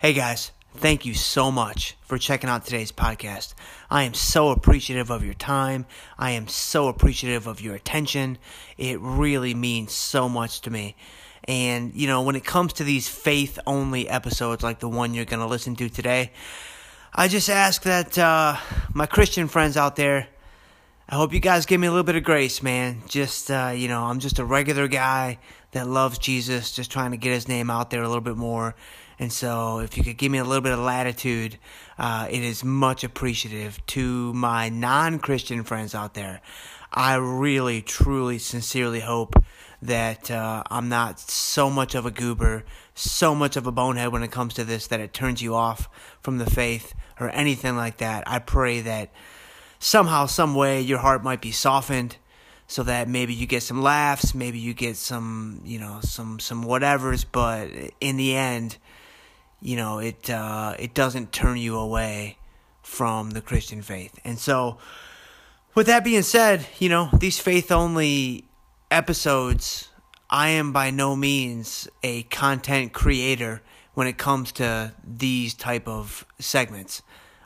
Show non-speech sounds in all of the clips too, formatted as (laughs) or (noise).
Hey guys, thank you so much for checking out today's podcast. I am so appreciative of your time. I am so appreciative of your attention. It really means so much to me. And, you know, when it comes to these faith only episodes like the one you're going to listen to today, I just ask that uh, my Christian friends out there, I hope you guys give me a little bit of grace, man. Just, uh, you know, I'm just a regular guy that loves Jesus, just trying to get his name out there a little bit more and so, if you could give me a little bit of latitude, uh, it is much appreciative to my non Christian friends out there. I really, truly, sincerely hope that uh, I'm not so much of a goober, so much of a bonehead when it comes to this that it turns you off from the faith or anything like that. I pray that somehow, some way, your heart might be softened so that maybe you get some laughs, maybe you get some, you know, some some whatevers, but in the end, you know, it uh, it doesn't turn you away from the Christian faith. And so, with that being said, you know, these faith only episodes, I am by no means a content creator when it comes to these type of segments.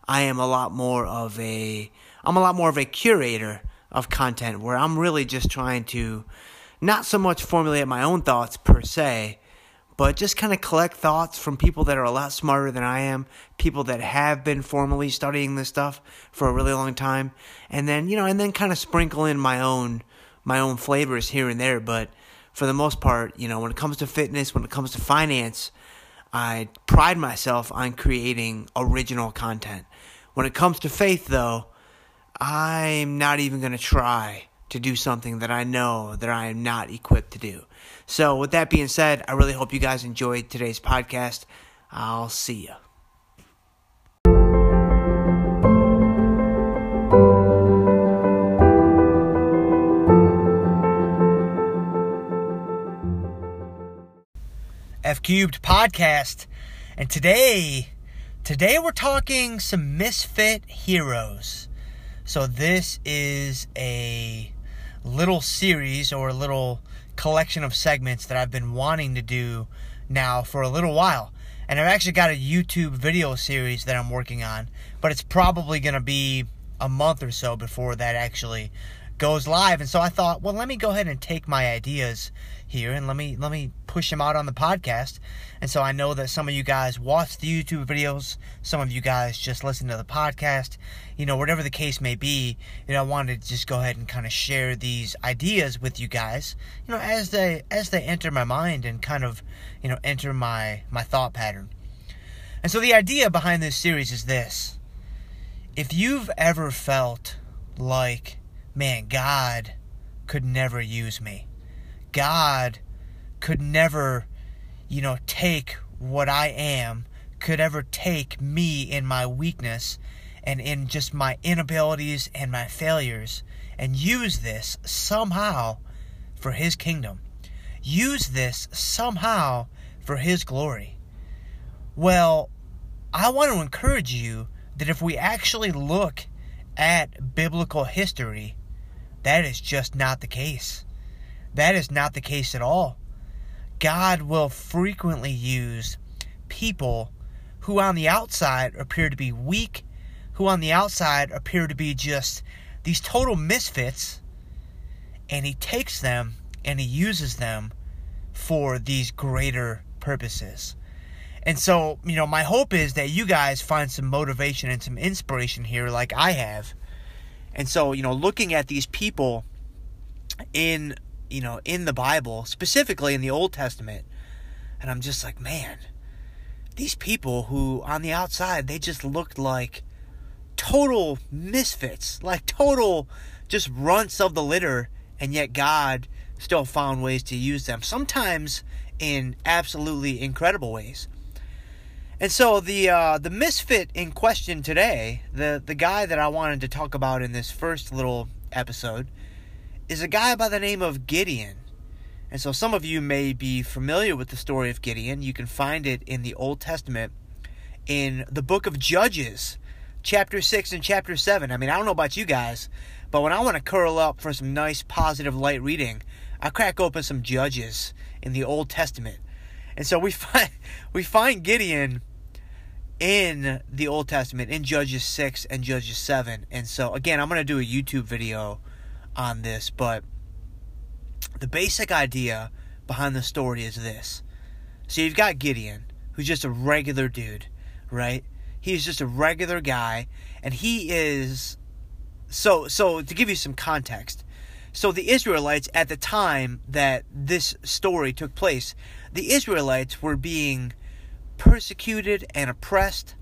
I am a lot more of a I'm a lot more of a curator of content where I'm really just trying to not so much formulate my own thoughts per se, but just kind of collect thoughts from people that are a lot smarter than I am, people that have been formally studying this stuff for a really long time, and then you know, and then kind of sprinkle in my own my own flavors here and there. But for the most part, you know, when it comes to fitness, when it comes to finance, I pride myself on creating original content. When it comes to faith, though, I'm not even going to try to do something that I know that I am not equipped to do. So, with that being said, I really hope you guys enjoyed today's podcast. I'll see you. F Cubed podcast. And today, today we're talking some misfit heroes. So this is a little series or a little collection of segments that I've been wanting to do now for a little while. And I've actually got a YouTube video series that I'm working on, but it's probably going to be a month or so before that actually goes live. And so I thought, well, let me go ahead and take my ideas here and let me let me push them out on the podcast. And so I know that some of you guys watch the YouTube videos, some of you guys just listen to the podcast. You know, whatever the case may be, you know, I wanted to just go ahead and kind of share these ideas with you guys, you know, as they as they enter my mind and kind of, you know, enter my my thought pattern. And so the idea behind this series is this. If you've ever felt like man, God could never use me. God could never, you know, take what I am, could ever take me in my weakness and in just my inabilities and my failures and use this somehow for His kingdom. Use this somehow for His glory. Well, I want to encourage you that if we actually look at biblical history, that is just not the case. That is not the case at all. God will frequently use people who on the outside appear to be weak, who on the outside appear to be just these total misfits, and He takes them and He uses them for these greater purposes. And so, you know, my hope is that you guys find some motivation and some inspiration here, like I have, and so, you know, looking at these people in, you know, in the Bible, specifically in the Old Testament, and I'm just like, man, these people who on the outside they just looked like total misfits, (laughs) like total just runts of the litter, and yet God still found ways to use them. Sometimes in absolutely incredible ways. And so the uh, the misfit in question today, the the guy that I wanted to talk about in this first little episode, is a guy by the name of Gideon. And so some of you may be familiar with the story of Gideon. You can find it in the Old Testament in the book of Judges, chapter 6 and chapter 7. I mean, I don't know about you guys, but when I want to curl up for some nice positive light reading, I crack open some Judges in the Old Testament. And so we (laughs) find we find Gideon in the Old Testament, in Judges 6 and Judges 7. And so, again, I'm going to do a YouTube video on this, but the basic idea behind the story is this. So you've got Gideon, who's just a regular dude, right? He's just a regular guy, and he is so so to give you some context. So the Israelites at the time that this story took place, the Israelites were being persecuted and oppressed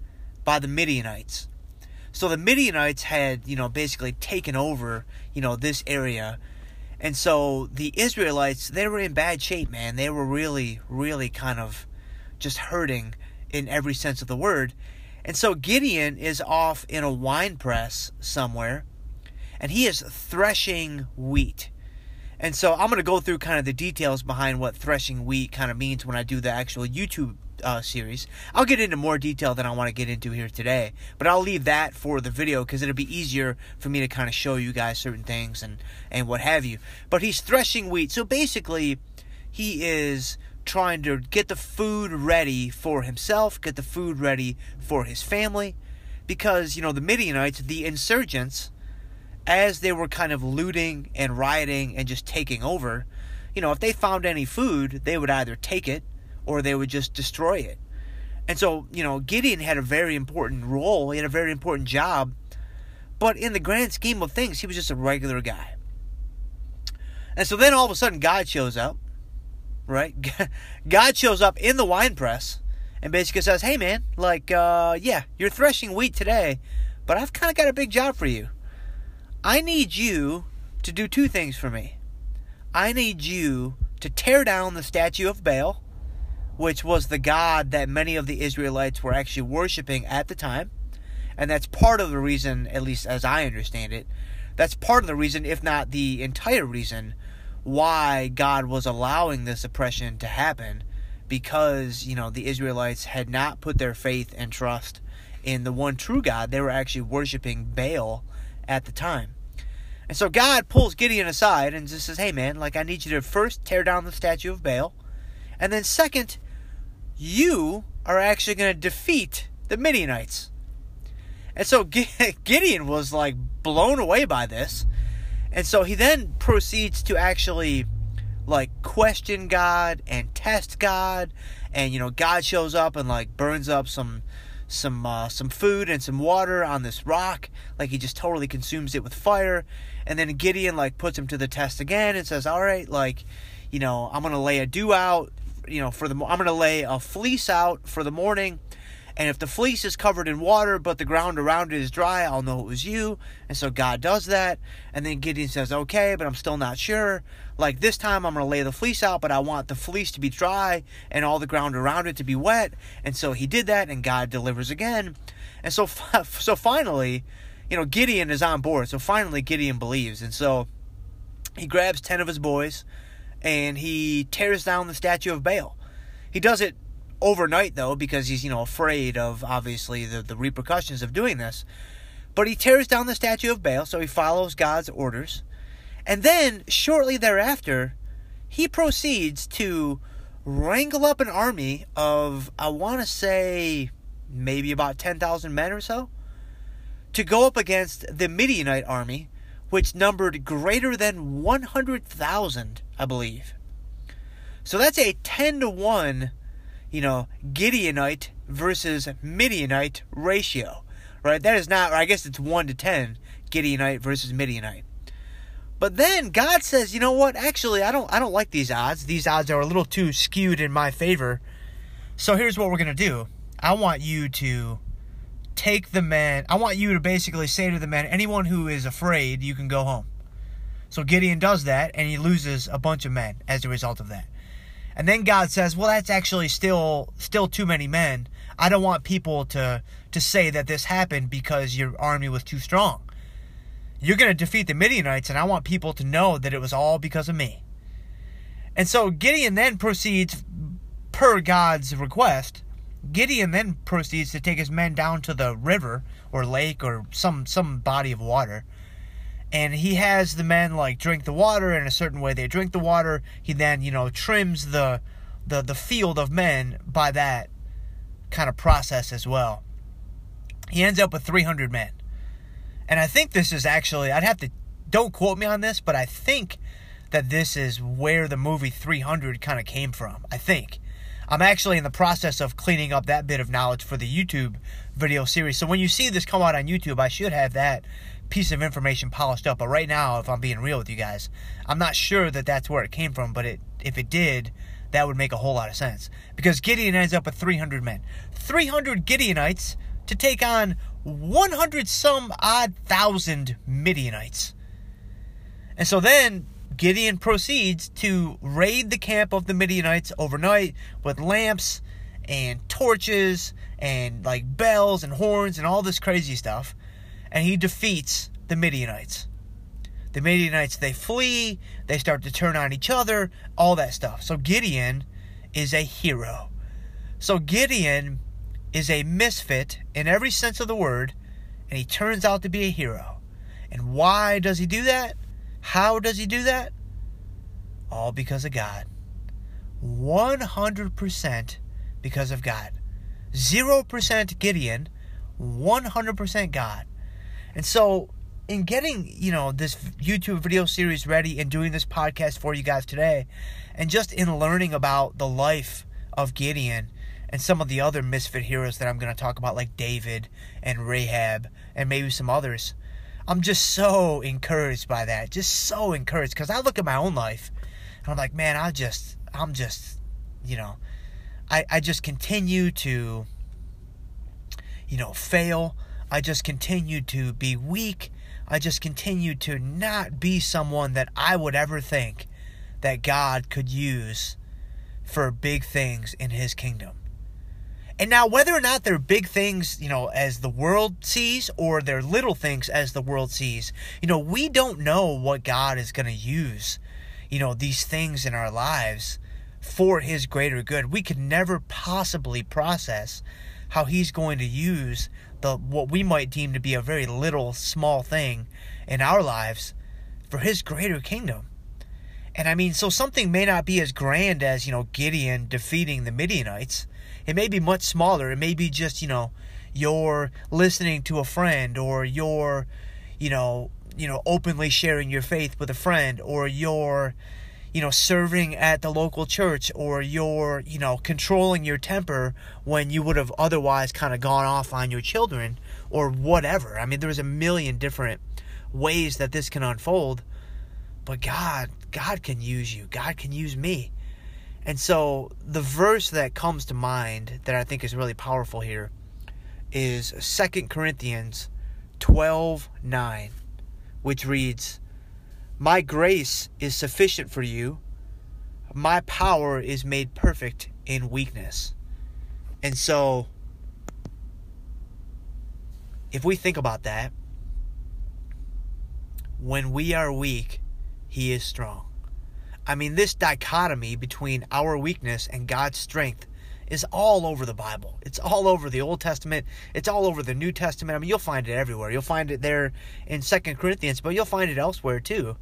by the Midianites. So the Midianites had, you know, basically taken over, you know, this area. And so the Israelites, they were in bad shape, man. They were really, really kind of just hurting in every sense of the word. And so Gideon is off in a wine press somewhere, and he is threshing wheat. And so I'm going to go through kind of the details behind what threshing wheat kind of means when I do the actual YouTube uh, series. I'll get into more detail than I want to get into here today, but I'll leave that for the video because it'll be easier for me to kind of show you guys certain things and and what have you. But he's threshing wheat, so basically, he is trying to get the food ready for himself, get the food ready for his family, because you know the Midianites, the insurgents, as they were kind of looting and rioting and just taking over. You know, if they found any food, they would either take it or they would just destroy it. And so, you know, Gideon had a very important role, he had a very important job, but in the grand scheme of things, he was just a regular guy. And so then all of a sudden, God shows up, right? (laughs) God shows up in the wine press and basically says, Hey, man, like, uh, yeah, you're threshing wheat today, but I've kind of got a big job for you. I need you to do two things for me. I need you to tear down the statue of Baal which was the god that many of the Israelites were actually worshiping at the time. And that's part of the reason, at least as I understand it, that's part of the reason, if not the entire reason, why God was allowing this oppression to happen. Because, you know, the Israelites had not put their faith and trust in the one true God. They were actually worshiping Baal at the time. And so God pulls Gideon aside and just says, Hey, man, like, I need you to first tear down the statue of Baal. And then, second, you are actually going to defeat the Midianites. And so (laughs) Gideon was like blown away by this. And so he then proceeds to actually like question God and test God and you know God shows up and like burns up some some uh, some food and some water on this rock like he just totally consumes it with fire and then Gideon like puts him to the test again and says all right like you know I'm going to lay a dew out you know, for the I'm going to lay a fleece out for the morning. And if the fleece is covered in water, but the ground around it is dry, I'll know it was you. And so God does that. And then Gideon says, okay, but I'm still not sure. Like this time, I'm going to lay the fleece out, but I want the fleece to be dry and all the ground around it to be wet. And so he did that, and God delivers again. And so, (laughs) so finally, you know, Gideon is on board. So finally, Gideon believes. And so he grabs 10 of his boys and he tears down the statue of Baal. He does it overnight though because he's you know afraid of obviously the, the repercussions of doing this. But he tears down the statue of Baal, so he follows God's orders. And then shortly thereafter, he proceeds to wrangle up an army of I want to say maybe about 10,000 men or so to go up against the Midianite army which numbered greater than 100,000, I believe. So that's a 10 to 1, you know, Gideonite versus Midianite ratio, right? That is not, I guess it's 1 to 10, Gideonite versus Midianite. But then God says, you know what? Actually, I don't I don't like these odds. These odds are a little too skewed in my favor. So here's what we're going to do. I want you to take the men. I want you to basically say to the men, anyone who is afraid, you can go home. So Gideon does that, and he loses a bunch of men as a result of that. And then God says, "Well, that's actually still still too many men. I don't want people to to say that this happened because your army was too strong. You're going to defeat the Midianites, and I want people to know that it was all because of me." And so Gideon then proceeds, per God's request, Gideon then proceeds to take his men down to the river or lake or some some body of water. And he has the men like drink the water in a certain way they drink the water. He then, you know, trims the the the field of men by that kind of process as well. he ends up with 300 men. And I think this is actually, I'd have to, don't quote me on this, but I think that this is where the movie 300 kind of came from. I think. I'm actually in the process of cleaning up that bit of knowledge for the YouTube video series. So when you see this come out on YouTube, I should have that piece of information polished up. But right now, if I'm being real with you guys, I'm not sure that that's where it came from. But it, if it did, that would make a whole lot of sense. Because Gideon ends up with 300 men. 300 Gideonites to take on 100 some odd thousand Midianites. And so then Gideon proceeds to raid the camp of the Midianites overnight with lamps and torches and like bells and horns and all this crazy stuff. And he defeats the Midianites. The Midianites, they flee, they start to turn on each other, all that stuff. So Gideon is a hero. So Gideon is a misfit in every sense of the word, and he turns out to be a hero. And why does he do that? How does he do that? All because of God. 100% because of God. 0% Gideon, 100% God. And so, in getting, you know, this YouTube video series ready and doing this podcast for you guys today, and just in learning about the life of Gideon and some of the other misfit heroes that I'm going to talk about, like David and Rahab and maybe some others, I'm just so encouraged by that. Just so encouraged because I look at my own life and I'm like, man, I just, I'm just, you know, I, I just continue to, you know, fail. I just continue to be weak. I just continue to not be someone that I would ever think that God could use for big things in his kingdom. And now, whether or not they're big things, you know, as the world sees, or they're little things as the world sees, you know, we don't know what God is going to use, you know, these things in our lives for His greater good. We could never possibly process how He's going to use the what we might deem to be a very little, small thing in our lives for His greater kingdom. And I mean, so something may not be as grand as, you know, Gideon defeating the Midianites it may be much smaller. It may be just, you know, you're listening to a friend or you're, you know, you know, openly sharing your faith with a friend or you're, you know, serving at the local church or you're, you know, controlling your temper when you would have otherwise kind of gone off on your children or whatever. I mean, there's a million different ways that this can unfold. But God, God can use you. God can use me. And so the verse that comes to mind that I think is really powerful here is Second Corinthians 12 9, which reads, My grace is sufficient for you, my power is made perfect in weakness. And so, if we think about that, when we are weak, He is strong. I mean, this dichotomy between our weakness and God's strength is all over the Bible. It's all over the Old Testament. It's all over the New Testament. I mean, you'll find it everywhere. You'll find it there in Second Corinthians, but you'll find it elsewhere too.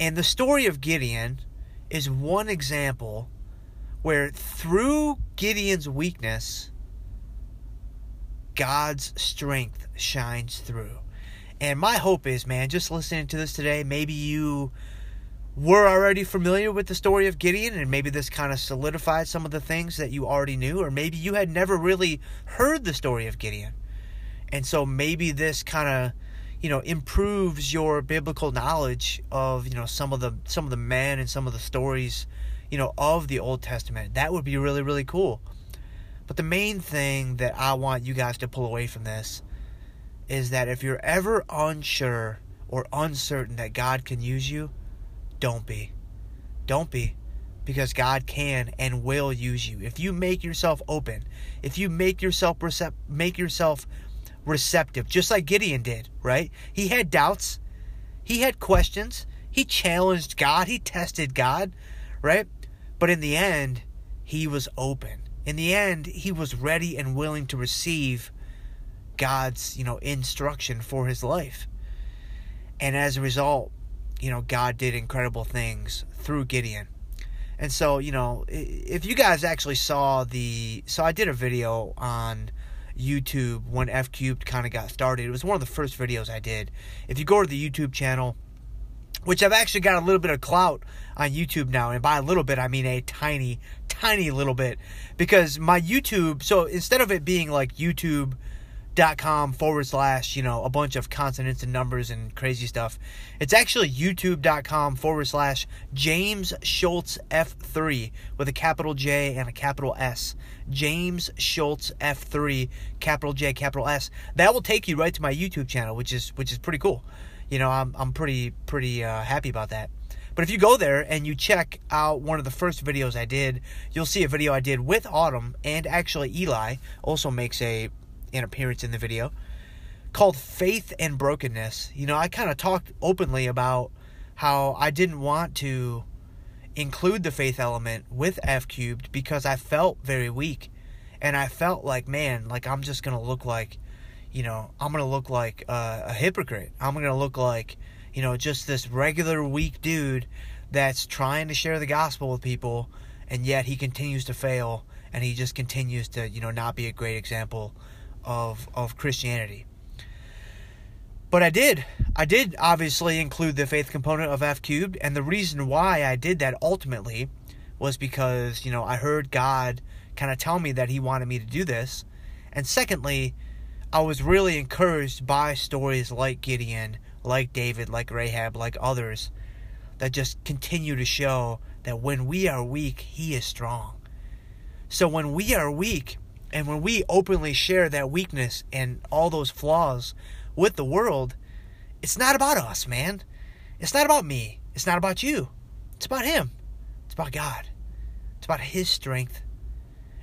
And the story of Gideon is one example where through Gideon's weakness, God's strength shines through. And my hope is, man, just listening to this today, maybe you were already familiar with the story of Gideon, and maybe this kind of solidified some of the things that you already knew, or maybe you had never really heard the story of Gideon. And so maybe this kind of you know improves your biblical knowledge of you know some of the some of the men and some of the stories you know of the Old Testament. That would be really really cool. But the main thing that I want you guys to pull away from this is that if you're ever unsure or uncertain that God can use you, don't be. Don't be. Because God can and will use you. If you make yourself open, if you make yourself recept- make yourself receptive, just like Gideon did, right? He had doubts, he had questions, he challenged God, he tested God, right? But in the end, he was open. In the end, he was ready and willing to receive God's, you know, instruction for his life. And as a result, you know, God did incredible things through Gideon. And so, you know, if you guys actually saw the, so I did a video on YouTube when F Cubed kind of got started. It was one of the first videos I did. If you go to the YouTube channel, which I've actually got a little bit of clout on YouTube now, and by a little bit I mean a tiny, tiny little bit, because my YouTube. So instead of it being like YouTube dot com forward slash you know a bunch of consonants and numbers and crazy stuff. It's actually youtube.com forward slash james schultz f3 with a capital j and a capital s. James schultz f3 capital j capital s. That will take you right to my youtube channel which is which is pretty cool. You know i'm, I'm pretty pretty uh, happy about that. But if you go there and you check out one of the first videos I did, you'll see a video I did with Autumn and actually Eli also makes a an appearance in the video called Faith and Brokenness. You know, I kind of talked openly about how I didn't want to include the faith element with F cubed because I felt very weak. And I felt like, man, like I'm just going to look like, you know, I'm going to look like a, a hypocrite. I'm going to look like, you know, just this regular weak dude that's trying to share the gospel with people and yet he continues to fail and he just continues to, you know, not be a great example of of Christianity. But I did. I did obviously include the faith component of F cubed, and the reason why I did that ultimately was because, you know, I heard God kind of tell me that he wanted me to do this. And secondly, I was really encouraged by stories like Gideon, like David, like Rahab, like others that just continue to show that when we are weak, he is strong. So when we are weak, and when we openly share that weakness and all those flaws with the world, it's not about us, man. It's not about me. It's not about you. It's about Him. It's about God. It's about His strength.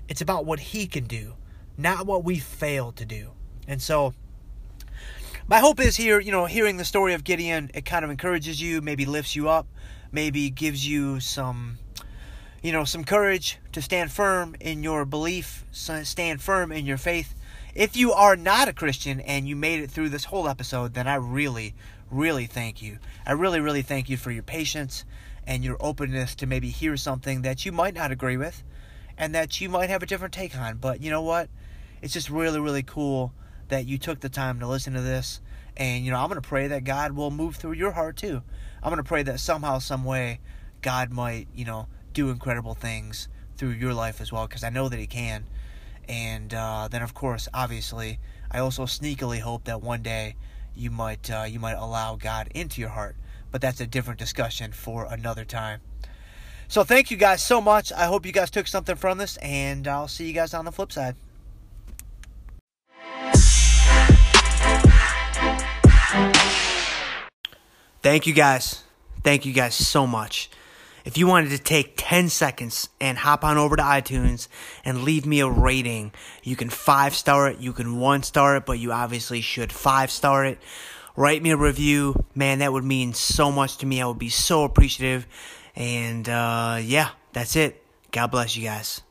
It's about what He can do, not what we fail to do. And so, my hope is here, you know, hearing the story of Gideon, it kind of encourages you, maybe lifts you up, maybe gives you some you know, some courage to stand firm in your belief, stand firm in your faith. If you are not a Christian and you made it through this whole episode, then I really, really thank you. I really, really thank you for your patience and your openness to maybe hear something that you might not agree with and that you might have a different take on. But you know what? It's just really, really cool that you took the time to listen to this. And, you know, I'm going to pray that God will move through your heart too. I'm going to pray that somehow, some way, God might, you know, do incredible things through your life as well because I know that He can. And uh, then, of course, obviously, I also sneakily hope that one day you might uh, you might allow God into your heart. But that's a different discussion for another time. So thank you guys so much. I hope you guys took something from this, and I'll see you guys on the flip side. Thank you guys. Thank you guys so much if you wanted to take 10 seconds and hop on over to iTunes and leave me a rating, you can five star it, you can one star it, but you obviously should five star it. Write me a review. Man, that would mean so much to me. I would be so appreciative. And uh, yeah, that's it. God bless you guys.